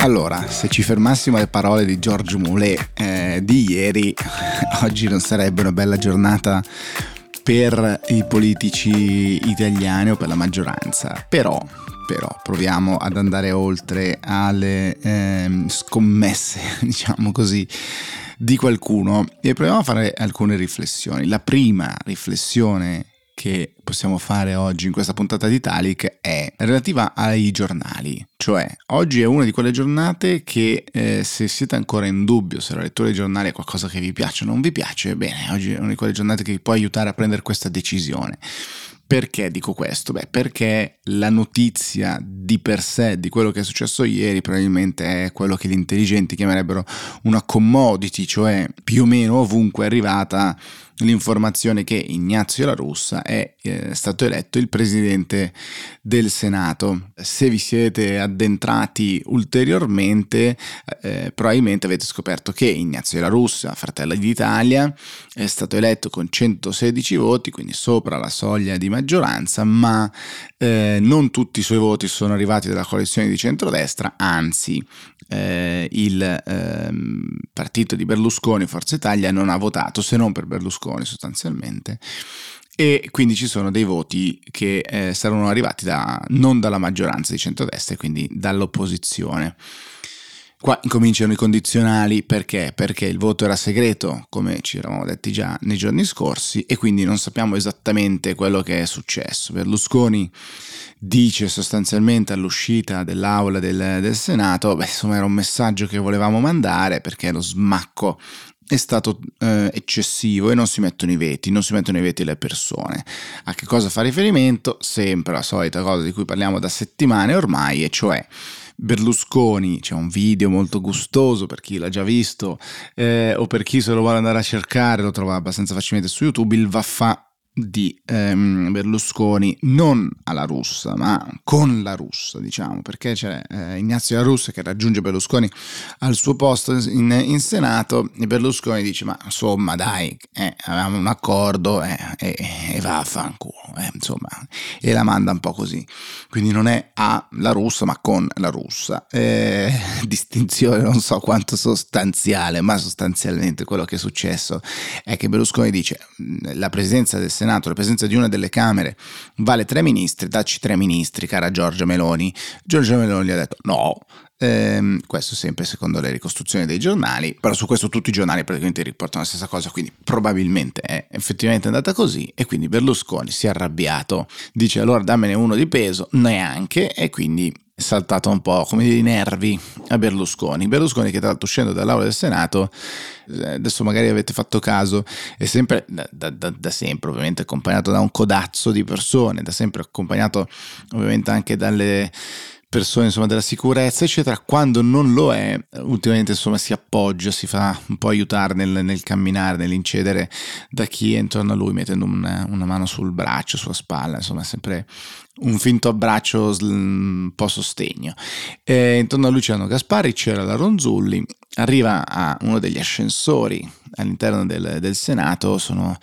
Allora, se ci fermassimo alle parole di Giorgio Moulet eh, di ieri, oggi non sarebbe una bella giornata per i politici italiani o per la maggioranza. Però, però proviamo ad andare oltre alle eh, scommesse, diciamo così, di qualcuno e proviamo a fare alcune riflessioni. La prima riflessione che possiamo fare oggi in questa puntata di Talik è relativa ai giornali, cioè oggi è una di quelle giornate che eh, se siete ancora in dubbio se la lettura dei giornali è qualcosa che vi piace o non vi piace, bene, oggi è una di quelle giornate che vi può aiutare a prendere questa decisione. Perché dico questo? Beh, perché la notizia di per sé di quello che è successo ieri probabilmente è quello che gli intelligenti chiamerebbero una commodity, cioè più o meno ovunque è arrivata l'informazione che Ignazio La Russa è eh, stato eletto il presidente del Senato. Se vi siete addentrati ulteriormente, eh, probabilmente avete scoperto che Ignazio La Russa, fratello d'Italia, è stato eletto con 116 voti, quindi sopra la soglia di maggioranza, ma eh, non tutti i suoi voti sono arrivati dalla coalizione di centrodestra, anzi eh, il ehm, partito di Berlusconi, Forza Italia, non ha votato se non per Berlusconi sostanzialmente e quindi ci sono dei voti che eh, saranno arrivati da, non dalla maggioranza di centrodestra, quindi dall'opposizione. Qua incominciano i condizionali perché? Perché il voto era segreto, come ci eravamo detti già nei giorni scorsi, e quindi non sappiamo esattamente quello che è successo. Berlusconi dice sostanzialmente all'uscita dell'aula del, del Senato, beh, insomma era un messaggio che volevamo mandare perché lo smacco è stato eh, eccessivo e non si mettono i veti, non si mettono i veti alle persone. A che cosa fa riferimento? Sempre la solita cosa di cui parliamo da settimane ormai, e cioè Berlusconi, c'è un video molto gustoso per chi l'ha già visto eh, o per chi se lo vuole andare a cercare, lo trova abbastanza facilmente su YouTube, il Vaffa di ehm, Berlusconi non alla russa ma con la russa diciamo perché c'è eh, Ignazio La Russa che raggiunge Berlusconi al suo posto in, in Senato e Berlusconi dice ma insomma dai eh, avevamo un accordo eh, e, e va a fanculo eh, insomma. E la manda un po' così. Quindi non è a la russa ma con la russa. Eh, distinzione non so quanto sostanziale ma sostanzialmente quello che è successo è che Berlusconi dice la presidenza del Senato, la presenza di una delle Camere vale tre ministri, dacci tre ministri, cara Giorgia Meloni. Giorgia Meloni ha detto no, ehm, questo sempre secondo le ricostruzioni dei giornali, però su questo tutti i giornali praticamente riportano la stessa cosa, quindi probabilmente è effettivamente andata così e quindi Berlusconi si è arrabbiato, dice allora dammene uno di peso, neanche e quindi saltato un po' come dire nervi a Berlusconi. Berlusconi che tra l'altro uscendo dall'aula del Senato, eh, adesso magari avete fatto caso, è sempre da, da, da, sempre ovviamente accompagnato da un codazzo di persone, da sempre accompagnato ovviamente anche dalle persone insomma, della sicurezza eccetera quando non lo è ultimamente insomma si appoggia si fa un po' aiutare nel, nel camminare nell'incedere da chi è intorno a lui mettendo una, una mano sul braccio sulla spalla insomma sempre un finto abbraccio un po' sostegno. E intorno a lui c'erano Gaspari c'era la Ronzulli arriva a uno degli ascensori all'interno del, del, Senato sono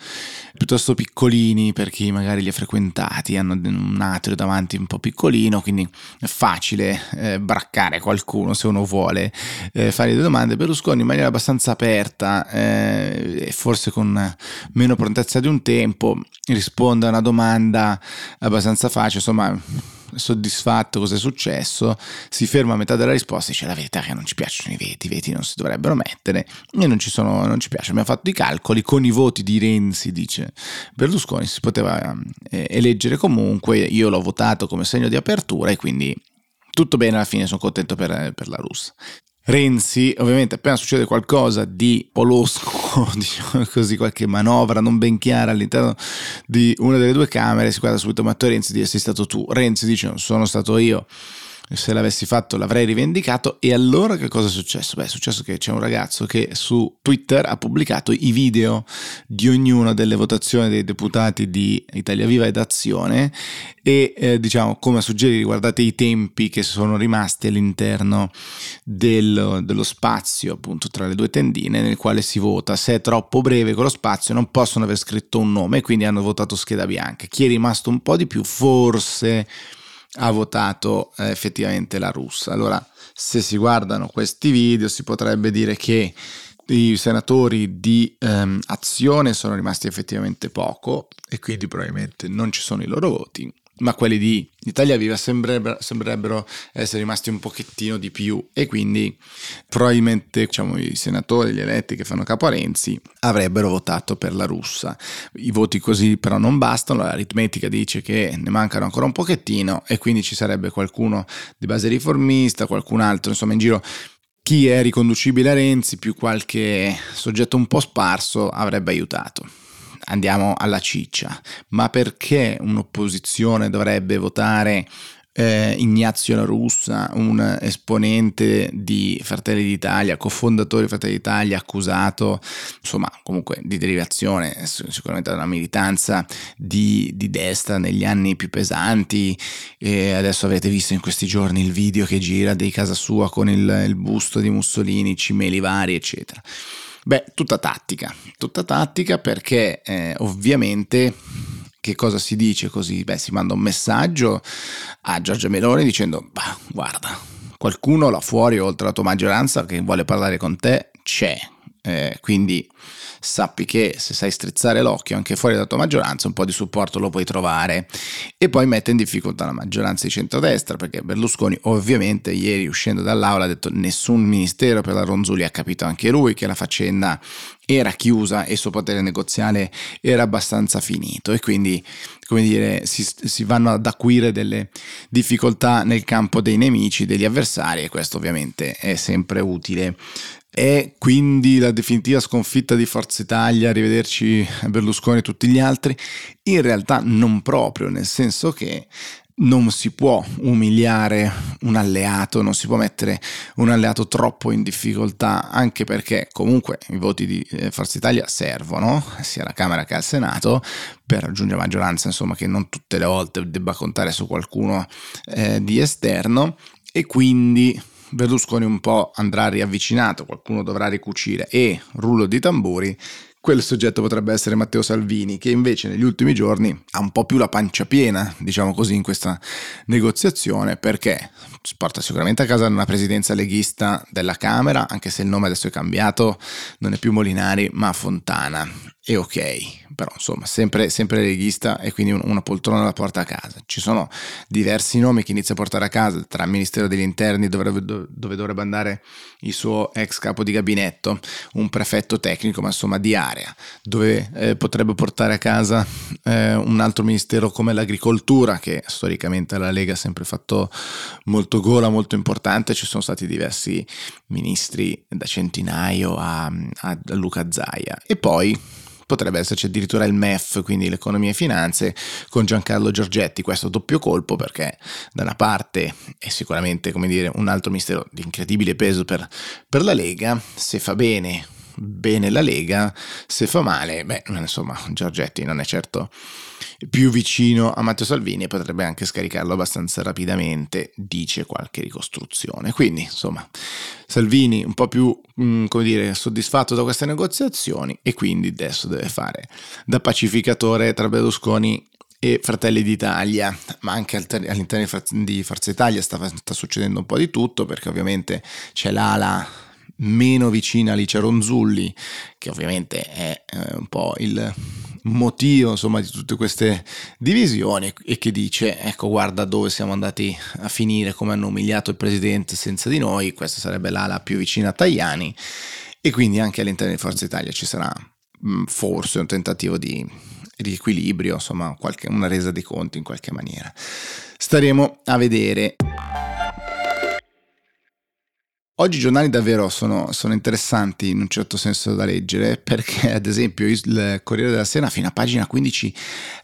piuttosto piccolini per chi magari li ha frequentati, hanno un atrio davanti un po' piccolino, quindi è facile eh, braccare qualcuno se uno vuole eh, fare delle domande. Berlusconi in maniera abbastanza aperta eh, e forse con meno prontezza di un tempo risponde a una domanda abbastanza facile, insomma soddisfatto cosa è successo, si ferma a metà della risposta e dice la verità che non ci piacciono i veti, i veti non si dovrebbero mettere e non ci, sono, non ci piace. Abbiamo fatto i calcoli con i voti di Renzi, dice Berlusconi, si poteva eh, eleggere comunque, io l'ho votato come segno di apertura e quindi tutto bene alla fine, sono contento per, per la russa. Renzi, ovviamente appena succede qualcosa di polosco, diciamo così, qualche manovra non ben chiara all'interno di una delle due camere, si guarda subito Matteo Renzi dice sei stato tu. Renzi dice non sono stato io se l'avessi fatto l'avrei rivendicato. E allora che cosa è successo? Beh, è successo che c'è un ragazzo che su Twitter ha pubblicato i video di ognuna delle votazioni dei deputati di Italia Viva ed Azione e eh, diciamo come a suggerire guardate i tempi che sono rimasti all'interno del, dello spazio appunto tra le due tendine nel quale si vota se è troppo breve quello spazio non possono aver scritto un nome quindi hanno votato scheda bianca chi è rimasto un po' di più forse ha votato eh, effettivamente la russa. Allora, se si guardano questi video, si potrebbe dire che i senatori di ehm, azione sono rimasti effettivamente poco e quindi probabilmente non ci sono i loro voti ma quelli di Italia Viva sembrerebbero, sembrerebbero, essere rimasti un pochettino di più e quindi probabilmente diciamo, i senatori, gli eletti che fanno capo a Renzi avrebbero votato per la russa. I voti così però non bastano, l'aritmetica dice che ne mancano ancora un pochettino e quindi ci sarebbe qualcuno di base riformista, qualcun altro insomma in giro chi è riconducibile a Renzi più qualche soggetto un po' sparso avrebbe aiutato andiamo alla ciccia, ma perché un'opposizione dovrebbe votare eh, Ignazio La Russa, un esponente di Fratelli d'Italia, cofondatore di Fratelli d'Italia, accusato, insomma, comunque di derivazione, sicuramente da una militanza di, di, destra negli anni più pesanti. E adesso avete visto in questi giorni il video che gira di casa sua con il, il busto di Mussolini, cimeli vari, eccetera. Beh, tutta tattica, tutta tattica perché eh, ovviamente che cosa si dice così? Beh, si manda un messaggio a Giorgia Meloni dicendo, bah, guarda, qualcuno là fuori oltre la tua maggioranza che vuole parlare con te c'è, eh, quindi sappi che se sai strizzare l'occhio anche fuori dalla tua maggioranza un po' di supporto lo puoi trovare. E poi mette in difficoltà la maggioranza di centrodestra perché Berlusconi ovviamente ieri uscendo dall'aula ha detto nessun ministero per la Ronzulli ha capito anche lui che la faccenda era chiusa e il suo potere negoziale era abbastanza finito. E quindi come dire si, si vanno ad acuire delle difficoltà nel campo dei nemici, degli avversari e questo ovviamente è sempre utile è quindi la definitiva sconfitta di Forza Italia, arrivederci Berlusconi e tutti gli altri? In realtà non proprio, nel senso che non si può umiliare un alleato, non si può mettere un alleato troppo in difficoltà, anche perché comunque i voti di eh, Forza Italia servono, sia alla Camera che al Senato, per raggiungere maggioranza, insomma, che non tutte le volte debba contare su qualcuno eh, di esterno e quindi Berlusconi un po' andrà riavvicinato, qualcuno dovrà ricucire e rullo di tamburi, quel soggetto potrebbe essere Matteo Salvini, che invece negli ultimi giorni ha un po' più la pancia piena, diciamo così, in questa negoziazione, perché porta sicuramente a casa una presidenza leghista della Camera, anche se il nome adesso è cambiato, non è più Molinari, ma Fontana. E ok, però insomma sempre, sempre leghista e quindi una poltrona la porta a casa. Ci sono diversi nomi che inizia a portare a casa tra Ministero degli Interni dove, dove dovrebbe andare il suo ex capo di gabinetto, un prefetto tecnico ma insomma di area, dove eh, potrebbe portare a casa eh, un altro ministero come l'agricoltura che storicamente la Lega ha sempre fatto molto gola, molto importante, ci sono stati diversi ministri da Centinaio a, a Luca Zaia e poi potrebbe esserci addirittura il MEF, quindi l'economia e finanze, con Giancarlo Giorgetti, questo doppio colpo perché da una parte è sicuramente come dire, un altro mistero di incredibile peso per, per la Lega, se fa bene bene la Lega, se fa male, beh, insomma, Giorgetti non è certo più vicino a Matteo Salvini e potrebbe anche scaricarlo abbastanza rapidamente, dice qualche ricostruzione. Quindi, insomma, Salvini un po' più, mm, come dire, soddisfatto da queste negoziazioni e quindi adesso deve fare da pacificatore tra Berlusconi e Fratelli d'Italia, ma anche all'interno di Forza Italia sta, sta succedendo un po' di tutto perché ovviamente c'è l'ala meno vicina Alice Ronzulli, che ovviamente è eh, un po' il motivo insomma, di tutte queste divisioni e che dice ecco guarda dove siamo andati a finire, come hanno umiliato il presidente senza di noi, questa sarebbe l'ala più vicina a Tajani e quindi anche all'interno di Forza Italia ci sarà mh, forse un tentativo di riequilibrio, insomma qualche, una resa dei conti in qualche maniera. Staremo a vedere. Oggi i giornali davvero sono, sono, interessanti in un certo senso da leggere perché ad esempio il Corriere della Sera fino a pagina 15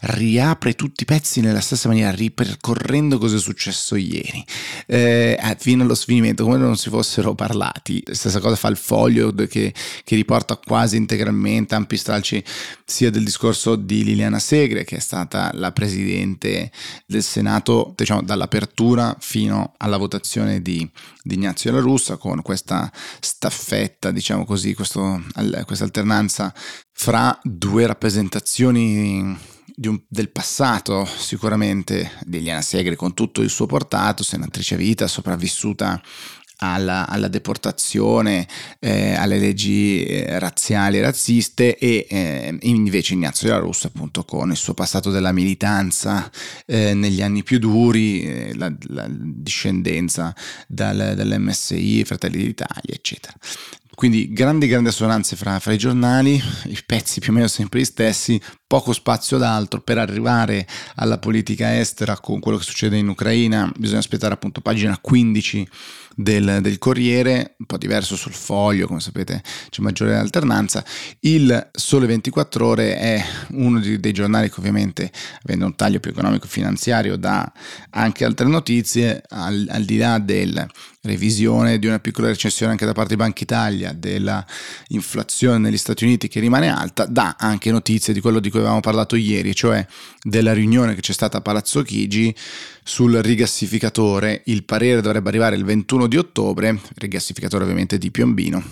riapre tutti i pezzi nella stessa maniera ripercorrendo cosa è successo ieri. Eh, fino allo sfinimento come non si fossero parlati. Stessa cosa fa il foglio che, che riporta quasi integralmente ampi stralci sia del discorso di Liliana Segre che è stata la presidente del Senato diciamo dall'apertura fino alla votazione di, di Ignazio La Russa con questa staffetta, diciamo così, questo, questa alternanza fra due rappresentazioni un, del passato sicuramente di Eliana Segre con tutto il suo portato, senatrice vita, sopravvissuta alla, alla deportazione, eh, alle leggi eh, razziali e razziste e eh, invece Ignazio della Russa appunto con il suo passato della militanza eh, negli anni più duri, la, la, discendenza dal, dall'MSI, Fratelli d'Italia eccetera. Quindi grandi grandi assonanze fra, fra, i giornali, i pezzi più o meno sempre gli stessi, poco spazio d'altro per arrivare alla politica estera con quello che succede in Ucraina, bisogna aspettare appunto pagina 15 del, del, Corriere, un po' diverso sul foglio, come sapete c'è maggiore alternanza. Il Sole 24 Ore è uno dei, dei giornali che ovviamente, avendo un taglio più economico-finanziario, dà anche altre notizie, al, al di là della revisione di una piccola recessione anche da parte di Banca Italia, della inflazione negli Stati Uniti che rimane alta, dà anche notizie di quello di cui avevamo parlato ieri, cioè della riunione che c'è stata a Palazzo Chigi sul rigassificatore. Il parere dovrebbe arrivare il 21 di ottobre, rigassificatore ovviamente di Piombino.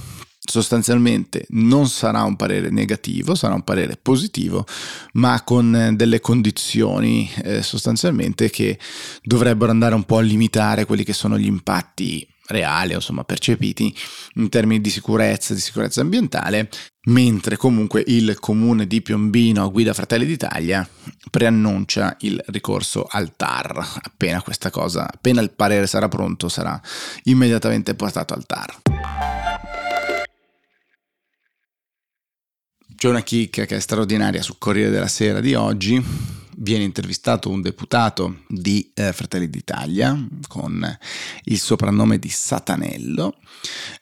Sostanzialmente non sarà un parere negativo, sarà un parere positivo, ma con delle condizioni eh, sostanzialmente che dovrebbero andare un po' a limitare quelli che sono gli impatti reali, insomma percepiti in termini di sicurezza, di sicurezza ambientale, mentre comunque il comune di Piombino, guida Fratelli d'Italia, preannuncia il ricorso al TAR. Appena questa cosa, appena il parere sarà pronto, sarà immediatamente portato al TAR. C'è una chicca che è straordinaria sul Corriere della Sera di oggi viene intervistato un deputato di eh, Fratelli d'Italia con il soprannome di Satanello,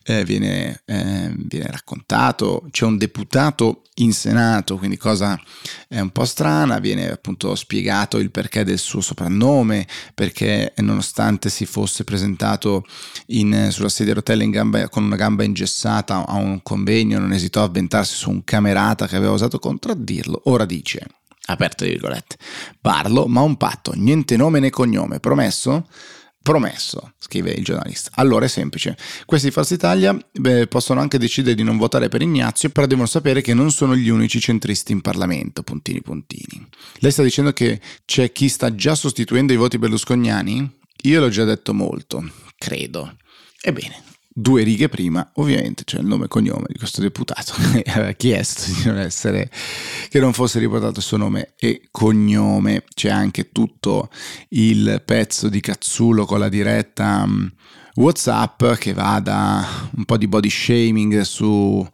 eh, viene, eh, viene, raccontato, c'è un deputato in Senato, quindi cosa è un po' strana, viene appunto spiegato il perché del suo soprannome, perché nonostante si fosse presentato in, sulla sedia a rotelle gamba, con una gamba ingessata a un convegno, non esitò a avventarsi su un camerata che aveva osato contraddirlo, ora dice aperto virgolette. Parlo, ma un patto, niente nome né cognome, promesso? Promesso, scrive il giornalista. Allora è semplice. Questi di Forza Italia beh, possono anche decidere di non votare per Ignazio, però devono sapere che non sono gli unici centristi in Parlamento, puntini puntini. Lei sta dicendo che c'è chi sta già sostituendo i voti berlusconiani? Io l'ho già detto molto, credo. Ebbene, due righe prima, ovviamente c'è il nome e cognome di questo deputato che aveva chiesto di non essere, che non fosse riportato il suo nome e cognome. C'è anche tutto il pezzo di Cazzulo con la diretta um, WhatsApp che va da un po' di body shaming su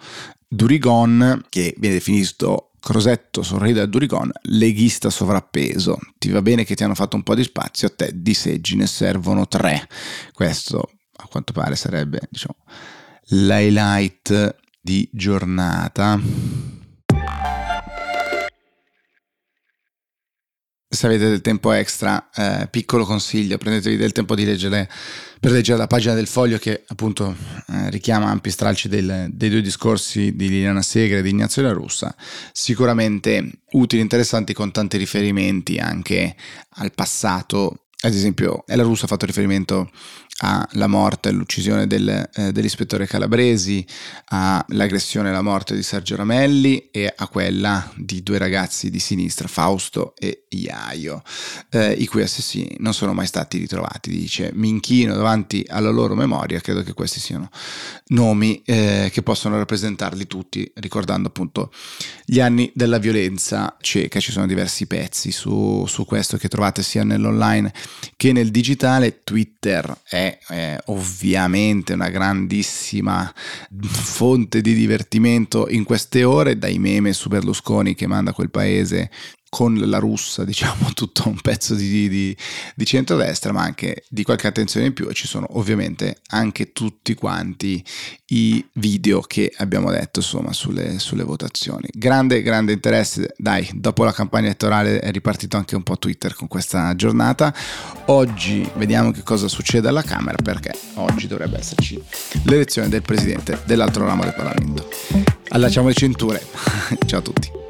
Durigon, che viene definito Crosetto sorride a Durigon, leghista sovrappeso. Ti va bene che ti hanno fatto un po' di spazio, a te di seggi ne servono tre. Questo a quanto pare sarebbe diciamo, l'highlight di giornata. Se avete del tempo extra, eh, piccolo consiglio, prendetevi del tempo di leggere, per leggere la pagina del foglio che appunto eh, richiama ampi stralci del, dei due discorsi di Liliana Segre e di Ignazio La Russa, sicuramente utili, interessanti con tanti riferimenti anche al passato. Ad esempio, La Russa ha fatto riferimento alla morte e all'uccisione del, eh, dell'ispettore Calabresi, all'aggressione e alla morte di Sergio Ramelli e a quella di due ragazzi di sinistra, Fausto e Iaio, eh, i cui assassini non sono mai stati ritrovati. Dice, mi inchino davanti alla loro memoria, credo che questi siano nomi eh, che possono rappresentarli tutti, ricordando appunto gli anni della violenza cieca. Ci sono diversi pezzi su, su questo che trovate sia nell'online che nel digitale. Twitter è è ovviamente una grandissima fonte di divertimento in queste ore, dai meme su Berlusconi che manda quel paese con la russa, diciamo, tutto un pezzo di, di, di centrodestra, ma anche di qualche attenzione in più e ci sono ovviamente anche tutti quanti i video che abbiamo detto insomma sulle, sulle votazioni. Grande, grande interesse, dai, dopo la campagna elettorale è ripartito anche un po' Twitter con questa giornata. Oggi vediamo che cosa succede alla Camera perché oggi dovrebbe esserci l'elezione del presidente dell'altro ramo del Parlamento. Allacciamo le cinture, ciao a tutti.